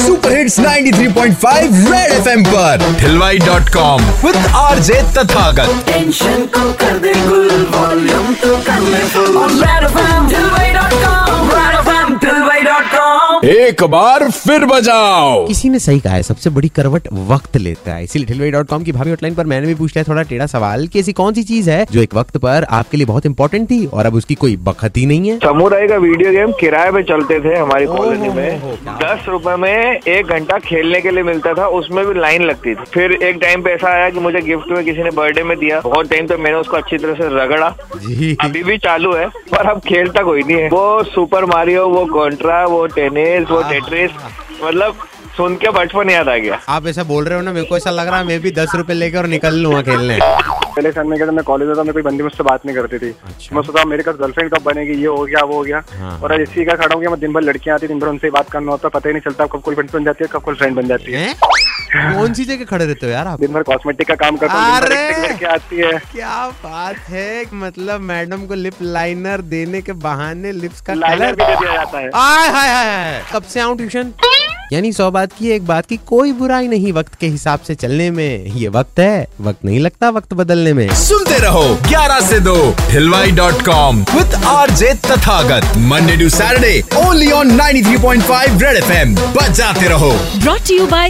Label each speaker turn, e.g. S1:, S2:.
S1: Super hits 93.5 red FM पर।
S2: हिलवाई dot com with R J Tathagat.
S3: Tension को कर दे गुल।
S2: एक बार फिर बजाओ।
S4: किसी ने सही कहा है सबसे बड़ी करवट वक्त लेता है। इसीलिए ठिलवाई डॉट कॉम की भाभी हॉटलाइन पर मैंने भी पूछ लिया थोड़ा टेढ़ा सवाल कि ऐसी कौन सी चीज़ है जो एक वक्त पर आपके लिए बहुत इंपॉर्टेंट थी और अब उसकी कोई बखत ही नहीं है?
S5: समुराई का वीडियो गेम किराए पे चलते थे हमारी कॉलोनी में। दस रुपए में एक घंटा खेलने के लिए मिलता था उसमें भी लाइन लगती थी। फिर एक टाइम पे ऐसा आया कि मुझे गिफ्ट में किसी ने बर्थडे में दिया। बहुत टाइम तो मैंने उसको अच्छी तरह से रगड़ा।
S4: जी।
S5: अभी भी चालू है पर अब खेलता कोई नहीं है। वो सुपर मारियो वो कॉन्ट्रा वो टेनिस वो टेट्रिस मतलब सुन के बचपन याद आ गया।
S4: आप ऐसा बोल रहे हो ना मेरे को ऐसा लग रहा है मैं भी दस रुपए लेकर और निकल लूँगा खेलने।
S6: पहले सन में क्या था, मैं कॉलेज में था मैं कोई बंदी मुझसे बात नहीं करती थी।
S4: अच्छा।
S6: मैं सोचा मेरे पास गर्लफ्रेंड कब बनेगी ये हो गया वो हो गया।
S4: हाँ।
S6: और आज इसी का खड़ा हूँ कि मैं दिन भर लड़कियाँ आती दिन भर उनसे बात करना होता पता ही नहीं चलता कब कोई फ्रेंड बन जाती है कब कोई फ्रेंड बन जाती है।
S4: कौन सी जगह खड़े रहते हो यार आप?
S6: दिन भर कॉस्मेटिक का काम करता हूँ
S4: अरे!
S6: आती है।
S4: क्या बात है? मतलब मैडम को लिप लाइनर देने के बहाने लिप्स का
S6: लाइनर
S4: कलर
S6: भी दे दिया जाता है।
S4: हाय हाय हाय कब से आऊँ ट्यूशन यानी सौ बात की एक बात की कोई बुराई नहीं वक्त के हिसाब से चलने में। ये वक्त है वक्त नहीं लगता वक्त बदलने में।
S2: सुनते रहो ग्यारह ऐसी दो हिलवाई dot com with R J Tathagat Monday to Saturday
S1: only on 93.5 red F M बजाते रहो।
S7: Brought you you by